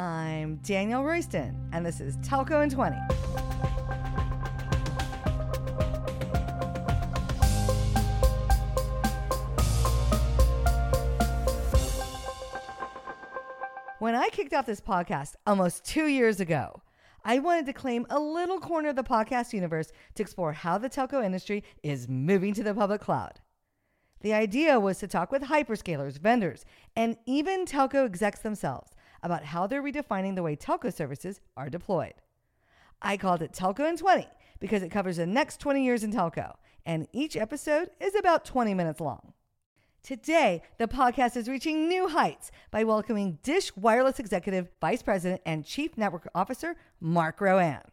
I'm Danielle Royston, and this is Telco in 20. When I kicked off this podcast almost two years ago, I wanted to claim a little corner of the podcast universe to explore how the telco industry is moving to the public cloud. The idea was to talk with hyperscalers, vendors, and even telco execs themselves about how they're redefining the way telco services are deployed. I called it Telco in 20 because it covers the next 20 years in telco, and each episode is about 20 minutes long. Today, the podcast is reaching new heights by welcoming Dish Wireless Executive Vice President and Chief Network Officer Marc Rouanne.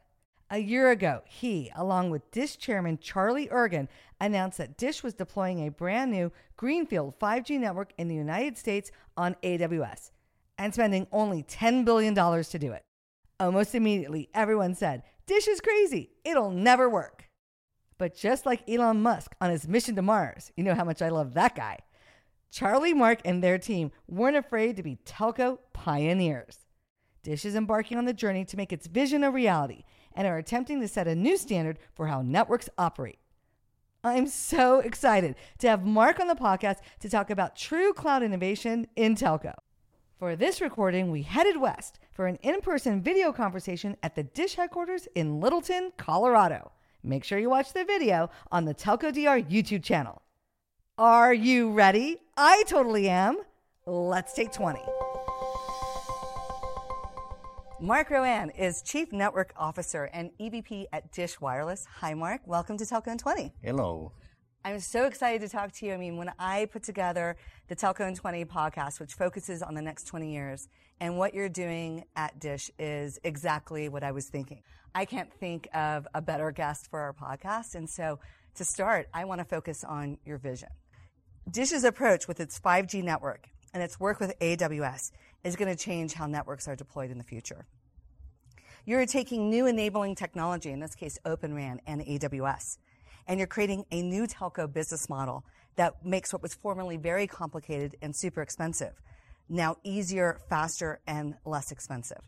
A year ago, he, along with Dish Chairman Charlie Ergen, announced that Dish was deploying a brand new Greenfield 5G network in the United States on AWS and spending only $10 billion to do it. Almost immediately, everyone said, Dish is crazy. It'll never work. But just like Elon Musk on his mission to Mars, you know how much I love that guy. Charlie, Marc, and their team weren't afraid to be telco pioneers. Dish is embarking on the journey to make its vision a reality and are attempting to set a new standard for how networks operate. I'm so excited to have Marc on the podcast to talk about true cloud innovation in telco. For this recording, we headed west for an in person video conversation at the Dish headquarters in Littleton, Colorado. Make sure you watch the video on the Telco DR YouTube channel. Are you ready? I totally am. Let's take 20. Marc Rouanne is Chief Network Officer and EVP at Dish Wireless. Hi, Marc. Welcome to Telco in 20. Hello. I'm so excited to talk to you. I mean, when I put together the Telco in 20 podcast, which focuses on the next 20 years, and what you're doing at Dish is exactly what I was thinking. I can't think of a better guest for our podcast. And so to start, I want to focus on your vision. Dish's approach with its 5G network and its work with AWS is going to change how networks are deployed in the future. You're taking new enabling technology, in this case, Open RAN and AWS, and you're creating a new telco business model that makes what was formerly very complicated and super expensive now easier, faster, and less expensive.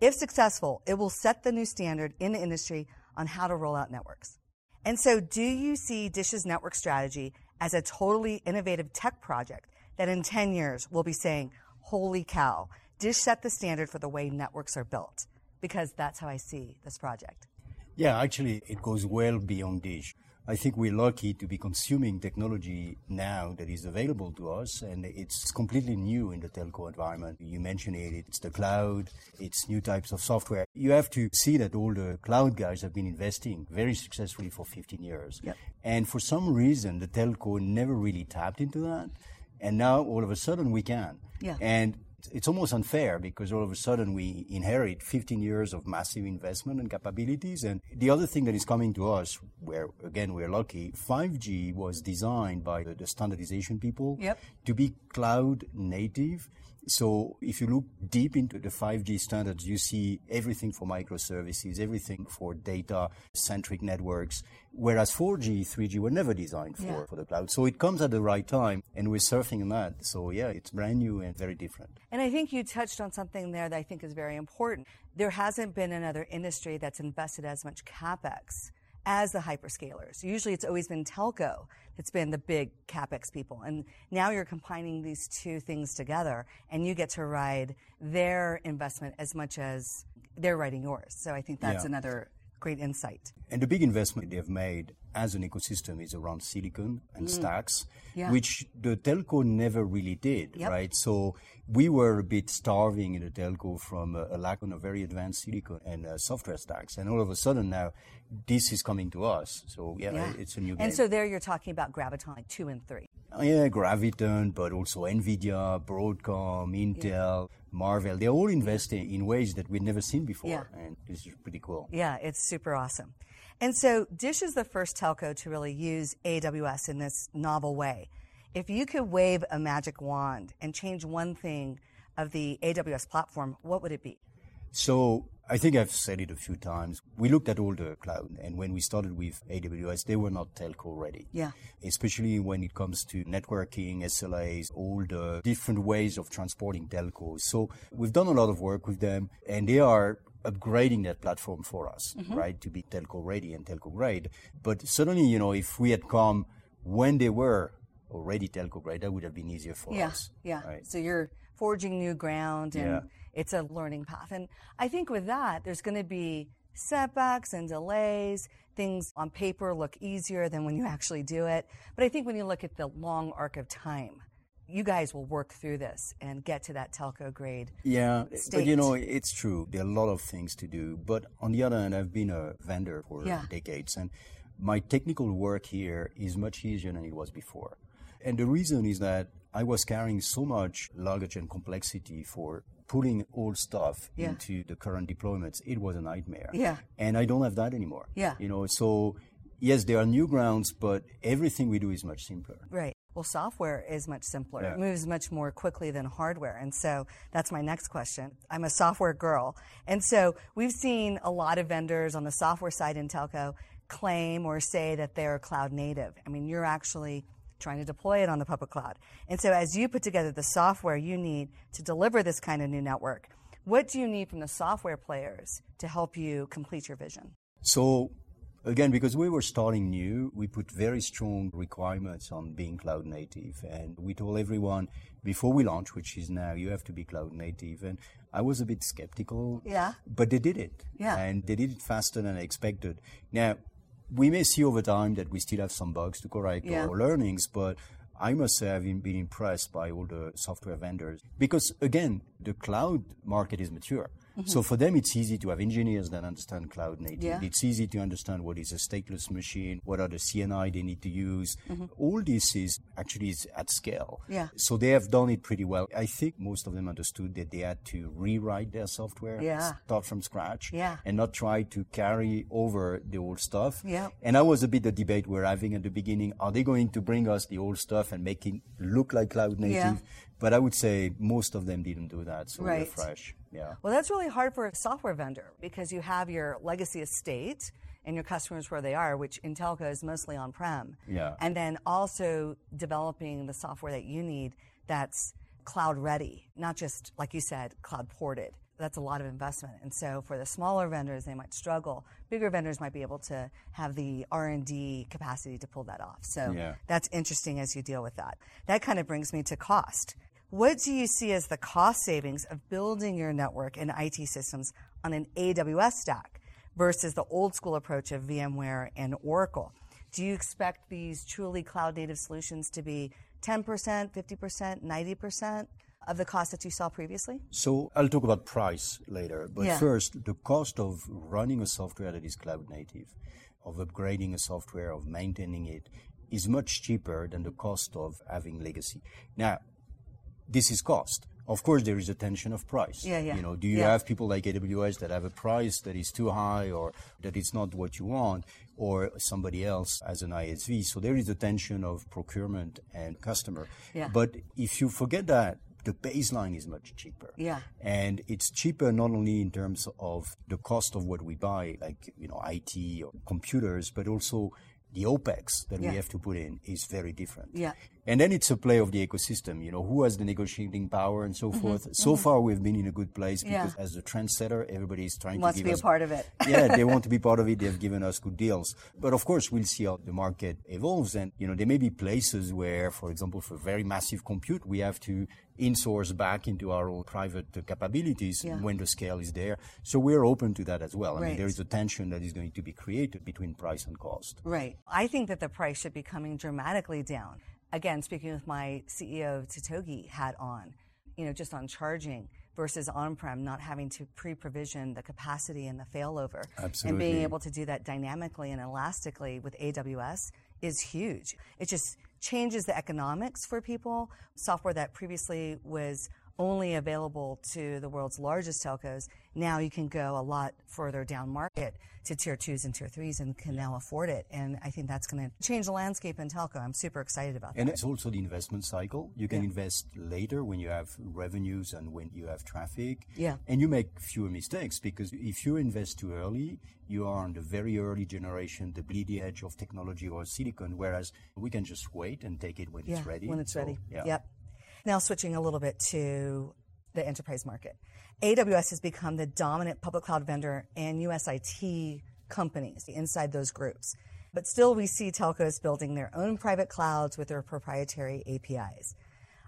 If successful, it will set the new standard in the industry on how to roll out networks. And so, do you see Dish's network strategy as a totally innovative tech project that in 10 years will be saying, holy cow, Dish set the standard for the way networks are built. Because that's how I see this project. Yeah, actually, it goes well beyond Dish. I think we're lucky to be consuming technology now that is available to us, and it's completely new in the telco environment. You mentioned it, it's the cloud, it's new types of software. You have to see that all the cloud guys have been investing very successfully for 15 years. Yep. And for some reason, the telco never really tapped into that. And now all of a sudden we can. Yeah. And it's almost unfair because all of a sudden we inherit 15 years of massive investment and capabilities. And the other thing that is coming to us, where again we're lucky, 5G was designed by the, the standardization people Yep. to be cloud native. So if you look deep into the 5G standards, you see everything for microservices, everything for data centric networks. Whereas 4G, 3G were never designed for, Yeah. for the cloud. So it comes at the right time and we're surfing on that. So yeah, it's brand new and very different. And I think you touched on something there that I think is very important. There hasn't been another industry that's invested as much capex as the hyperscalers. Usually it's always been telco that's been the big capex people. And now you're combining these two things together and you get to ride their investment as much as they're riding yours. So I think that's Yeah. another great insight. And the big investment they've made as an ecosystem is around silicon and stacks, Mm. Yeah. which the telco never really did, Yep. right? So we were a bit starving in the telco from a, a lack of a very advanced silicon and uh, software stacks. And all of a sudden now, this is coming to us. So yeah, it's a new game. And so there you're talking about Graviton like two and three. Uh, yeah, Graviton, but also Nvidia, Broadcom, Intel, Marvell—they are all investing in ways that we've never seen before, Yeah. and this is pretty cool. Yeah, it's super awesome. And so Dish is the first telco to really use AWS in this novel way. If you could wave a magic wand and change one thing of the AWS platform, what would it be? So I think I've said it a few times. We looked at all the cloud, and when we started with AWS, they were not telco ready. Yeah. Especially when it comes to networking, SLAs, all the different ways of transporting telcos. So we've done a lot of work with them, and they are upgrading that platform for us, mm-hmm. right, to be telco ready and telco grade. But certainly, you know, if we had come when they were already telco grade, that would have been easier for yeah, us. Yeah. Right? So you're forging new ground and. Yeah it's a learning path. And I think with that, there's going to be setbacks and delays. Things on paper look easier than when you actually do it. But I think when you look at the long arc of time, you guys will work through this and get to that telco grade. Yeah, state. but you know, it's true. There are a lot of things to do. But on the other hand, I've been a vendor for yeah. decades, and my technical work here is much easier than it was before. And the reason is that I was carrying so much luggage and complexity for pulling old stuff yeah. into the current deployments. It was a nightmare. Yeah. And I don't have that anymore. Yeah. You know, so yes, there are new grounds, but everything we do is much simpler. Right. Well, software is much simpler. Yeah. It moves much more quickly than hardware. And so that's my next question. I'm a software girl. And so we've seen a lot of vendors on the software side in telco claim or say that they're cloud native. I mean, you're actually trying to deploy it on the public cloud. And so as you put together the software you need to deliver this kind of new network, what do you need from the software players to help you complete your vision? So again, because we were starting new, we put very strong requirements on being cloud native. And we told everyone before we launch, which is now, you have to be cloud native. And I was a bit skeptical. Yeah. But they did it. Yeah. And they did it faster than I expected. Now, we may see over time that we still have some bugs to correct yeah. or learnings, but I must say I've been impressed by all the software vendors because again, the cloud market is mature. Mm-hmm. So for them, it's easy to have engineers that understand cloud native. Yeah. It's easy to understand what is a stateless machine, what are the CNI they need to use. Mm-hmm. All this is actually is at scale. Yeah. So they have done it pretty well. I think most of them understood that they had to rewrite their software, yeah. start from scratch, yeah. and not try to carry over the old stuff. Yeah. And that was a bit the debate we're having at the beginning. Are they going to bring us the old stuff and make it look like cloud native? Yeah. But I would say most of them didn't do that, so right. they're fresh. Yeah. Well, that's really hard for a software vendor because you have your legacy estate and your customers where they are, which in telco is mostly on-prem. Yeah. And then also developing the software that you need that's cloud ready, not just like you said, cloud ported. That's a lot of investment. And so for the smaller vendors, they might struggle. Bigger vendors might be able to have the R&D capacity to pull that off. So yeah. that's interesting as you deal with that. That kind of brings me to cost. What do you see as the cost savings of building your network and IT systems on an AWS stack versus the old school approach of VMware and Oracle? Do you expect these truly cloud native solutions to be 10%, 50%, 90%? of the cost that you saw previously? So I'll talk about price later, but yeah. first, the cost of running a software that is cloud native, of upgrading a software, of maintaining it, is much cheaper than the cost of having legacy. Now, this is cost. Of course, there is a tension of price. Yeah, yeah. You know, do you yeah. have people like AWS that have a price that is too high or that it's not what you want, or somebody else as an ISV? So there is a tension of procurement and customer. Yeah. But if you forget that, the baseline is much cheaper. Yeah. And it's cheaper not only in terms of the cost of what we buy, like, you know, IT or computers, but also the OPEX that yeah. we have to put in is very different. Yeah. And then it's a play of the ecosystem, you know, who has the negotiating power and so mm-hmm. forth. So mm-hmm. far, we've been in a good place because yeah. as a trendsetter, everybody is trying Wants to give to be a part of it. yeah, they want to be part of it. They've given us good deals. But of course, we'll see how the market evolves. And, you know, there may be places where, for example, for very massive compute, we have to insource back into our own private capabilities yeah. when the scale is there. So we're open to that as well. I right. mean, there is a tension that is going to be created between price and cost. Right. I think that the price should be coming dramatically down again, speaking with my CEO Totogi hat on, you know, just on charging versus on-prem, not having to pre-provision the capacity and the failover. Absolutely. And being able to do that dynamically and elastically with AWS is huge. It just changes the economics for people. Software that previously was only available to the world's largest telcos, now you can go a lot further down market to tier twos and tier threes and can now afford it. And I think that's going to change the landscape in telco. I'm super excited about and that. And it's also the investment cycle. You can Yeah. invest later when you have revenues and when you have traffic. Yeah. And you make fewer mistakes because if you invest too early, you are on the very early generation, the bleeding edge of technology or silicon, whereas we can just wait and take it when yeah, it's ready. When it's So, ready. Yeah. Yep. Now switching a little bit to the enterprise market. AWS has become the dominant public cloud vendor in US IT companies inside those groups. But still we see telcos building their own private clouds with their proprietary APIs.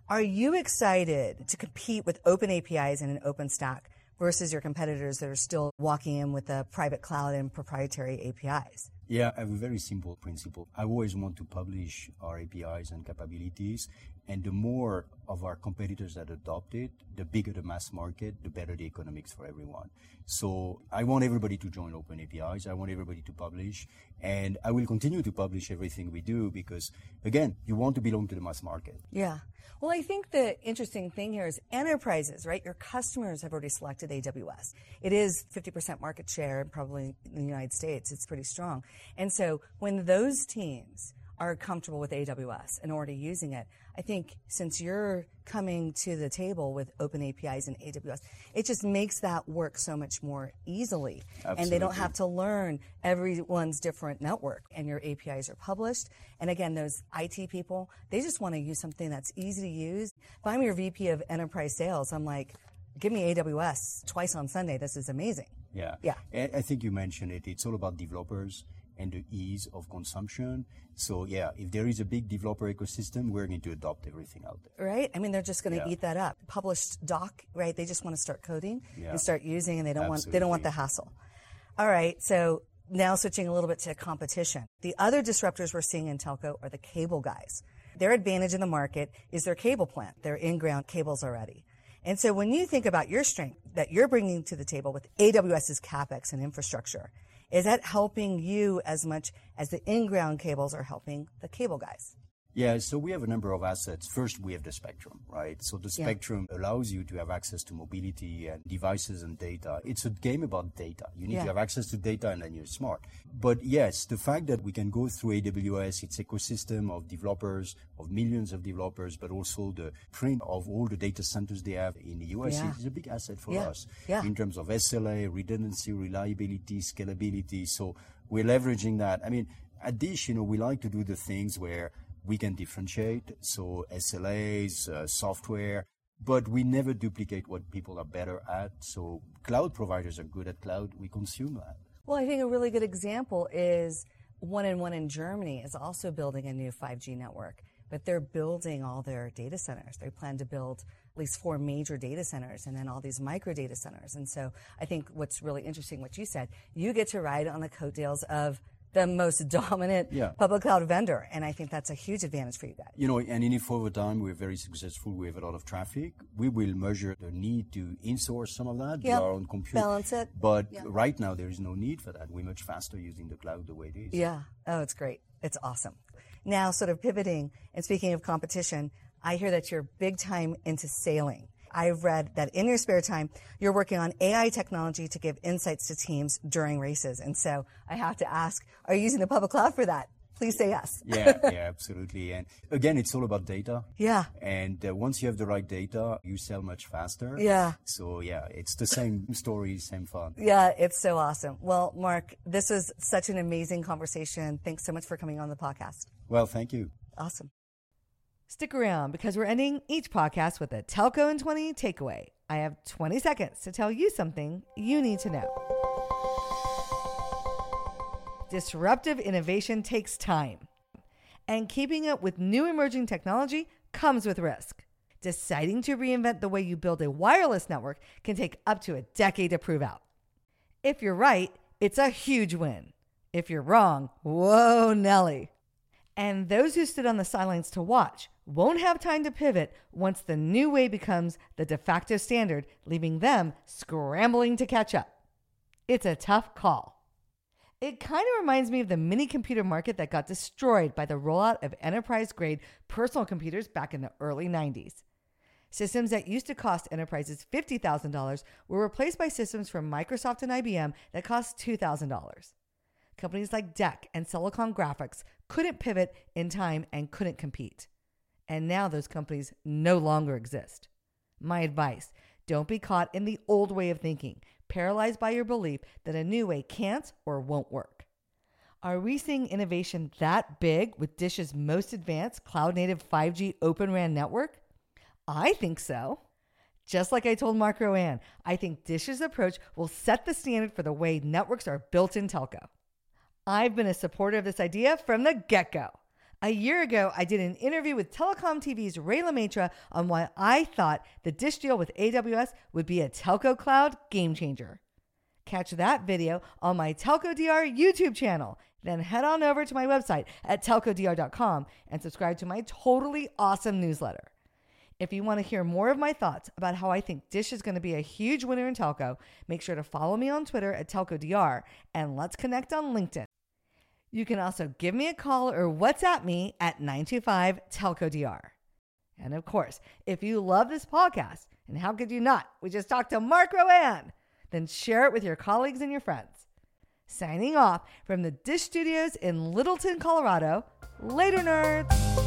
Are you excited to compete with open APIs and an open stack versus your competitors that are still walking in with a private cloud and proprietary APIs? Yeah, I have a very simple principle. I always want to publish our APIs and capabilities, and the more of our competitors that adopt it, the bigger the mass market, the better the economics for everyone. So I want everybody to join open APIs. I want everybody to publish, and I will continue to publish everything we do because, again, you want to belong to the mass market. Yeah. Well, I think the interesting thing here is enterprises, right? Your customers have already selected AWS. It is 50% market share, probably in the United States. It's pretty strong. And so when those teams are comfortable with AWS and already using it, I think since you're coming to the table with open APIs and AWS, it just makes that work so much more easily. Absolutely. And they don't have to learn everyone's different network and your APIs are published. And again, those IT people, they just want to use something that's easy to use. If I'm your VP of enterprise sales, I'm like, give me AWS twice on Sunday. This is amazing. Yeah. Yeah. I, I think you mentioned it. It's all about developers and the ease of consumption. So yeah, if there is a big developer ecosystem, we're going to adopt everything out there. Right? I mean, they're just going to Yeah. eat that up. Published doc, right? They just want to start coding Yeah. and start using, and they don't want they don't want the hassle. All right, so now switching a little bit to competition. The other disruptors we're seeing in telco are the cable guys. Their advantage in the market is their cable plant, their in-ground cables already. And so when you think about your strength that you're bringing to the table with AWS's capex and infrastructure, is that helping you as much as the in-ground cables are helping the cable guys? Yeah, so we have a number of assets. First, we have the spectrum, right? So the Yeah. spectrum allows you to have access to mobility and devices and data. It's a game about data. You need Yeah. to have access to data and then you're smart. But yes, the fact that we can go through AWS, its ecosystem of developers, of millions of developers, but also the print of all the data centers they have in the US Yeah. is a big asset for Yeah. us Yeah. in terms of SLA, redundancy, reliability, scalability. So we're leveraging that. I mean, at you know, we like to do the things where we can differentiate. So SLAs, uh, software, but we never duplicate what people are better at. So cloud providers are good at cloud. We consume that. Well, I think a really good example is One and One in Germany is also building a new 5G network, but they're building all their data centers. They plan to build at least four major data centers and then all these micro data centers. And so I think what's really interesting, what you said, you get to ride on the coattails of the most dominant Yeah. public cloud vendor. And I think that's a huge advantage for you guys. You know, and in over time, we're very successful. We have a lot of traffic. We will measure the need to insource some of that Yep. our own compute. Balance it. But right now, there is no need for that. We're much faster using the cloud the way it is. Yeah. Oh, it's great. It's awesome. Now, sort of pivoting and speaking of competition, I hear that you're big time into sailing. I've read that in your spare time, you're working on AI technology to give insights to teams during races. And so I have to ask, are you using the public cloud for that? Please say yes. yeah, yeah, absolutely. And again, it's all about data. Yeah. And uh, once you have the right data, you sell much faster. Yeah. So yeah, it's the same story, same fun. Yeah, it's so awesome. Well, Marc, this was such an amazing conversation. Thanks so much for coming on the podcast. Well, thank you. Awesome. Stick around because we're ending each podcast with a Telco in 20 takeaway. I have 20 seconds to tell you something you need to know. Disruptive innovation takes time, and keeping up with new emerging technology comes with risk. Deciding to reinvent the way you build a wireless network can take up to a decade to prove out. If you're right, it's a huge win. If you're wrong, whoa, Nelly. And those who stood on the sidelines to watch won't have time to pivot once the new way becomes the de facto standard, leaving them scrambling to catch up. It's a tough call. It kind of reminds me of the mini computer market that got destroyed by the rollout of enterprise grade personal computers back in the early 90s. Systems that used to cost enterprises $50,000 were replaced by systems from Microsoft and IBM that cost $2,000. Companies like DEC and Silicon Graphics couldn't pivot in time and couldn't compete. And now those companies no longer exist. My advice don't be caught in the old way of thinking, paralyzed by your belief that a new way can't or won't work. Are we seeing innovation that big with Dish's most advanced cloud native 5G Open RAN network? I think so. Just like I told Marc Rouanne, I think Dish's approach will set the standard for the way networks are built in telco. I've been a supporter of this idea from the get go. A year ago, I did an interview with Telecom TV's Ray Le Maistre on why I thought the Dish deal with AWS would be a telco cloud game changer. Catch that video on my Telco DR YouTube channel. Then head on over to my website at telcodr.com and subscribe to my totally awesome newsletter. If you want to hear more of my thoughts about how I think Dish is going to be a huge winner in telco, make sure to follow me on Twitter at TelcoDR and let's connect on LinkedIn. You can also give me a call or WhatsApp me at 925 Telco DR. And of course, if you love this podcast, and how could you not? We just talked to Marc Rouanne. Then share it with your colleagues and your friends. Signing off from the Dish Studios in Littleton, Colorado. Later, nerds.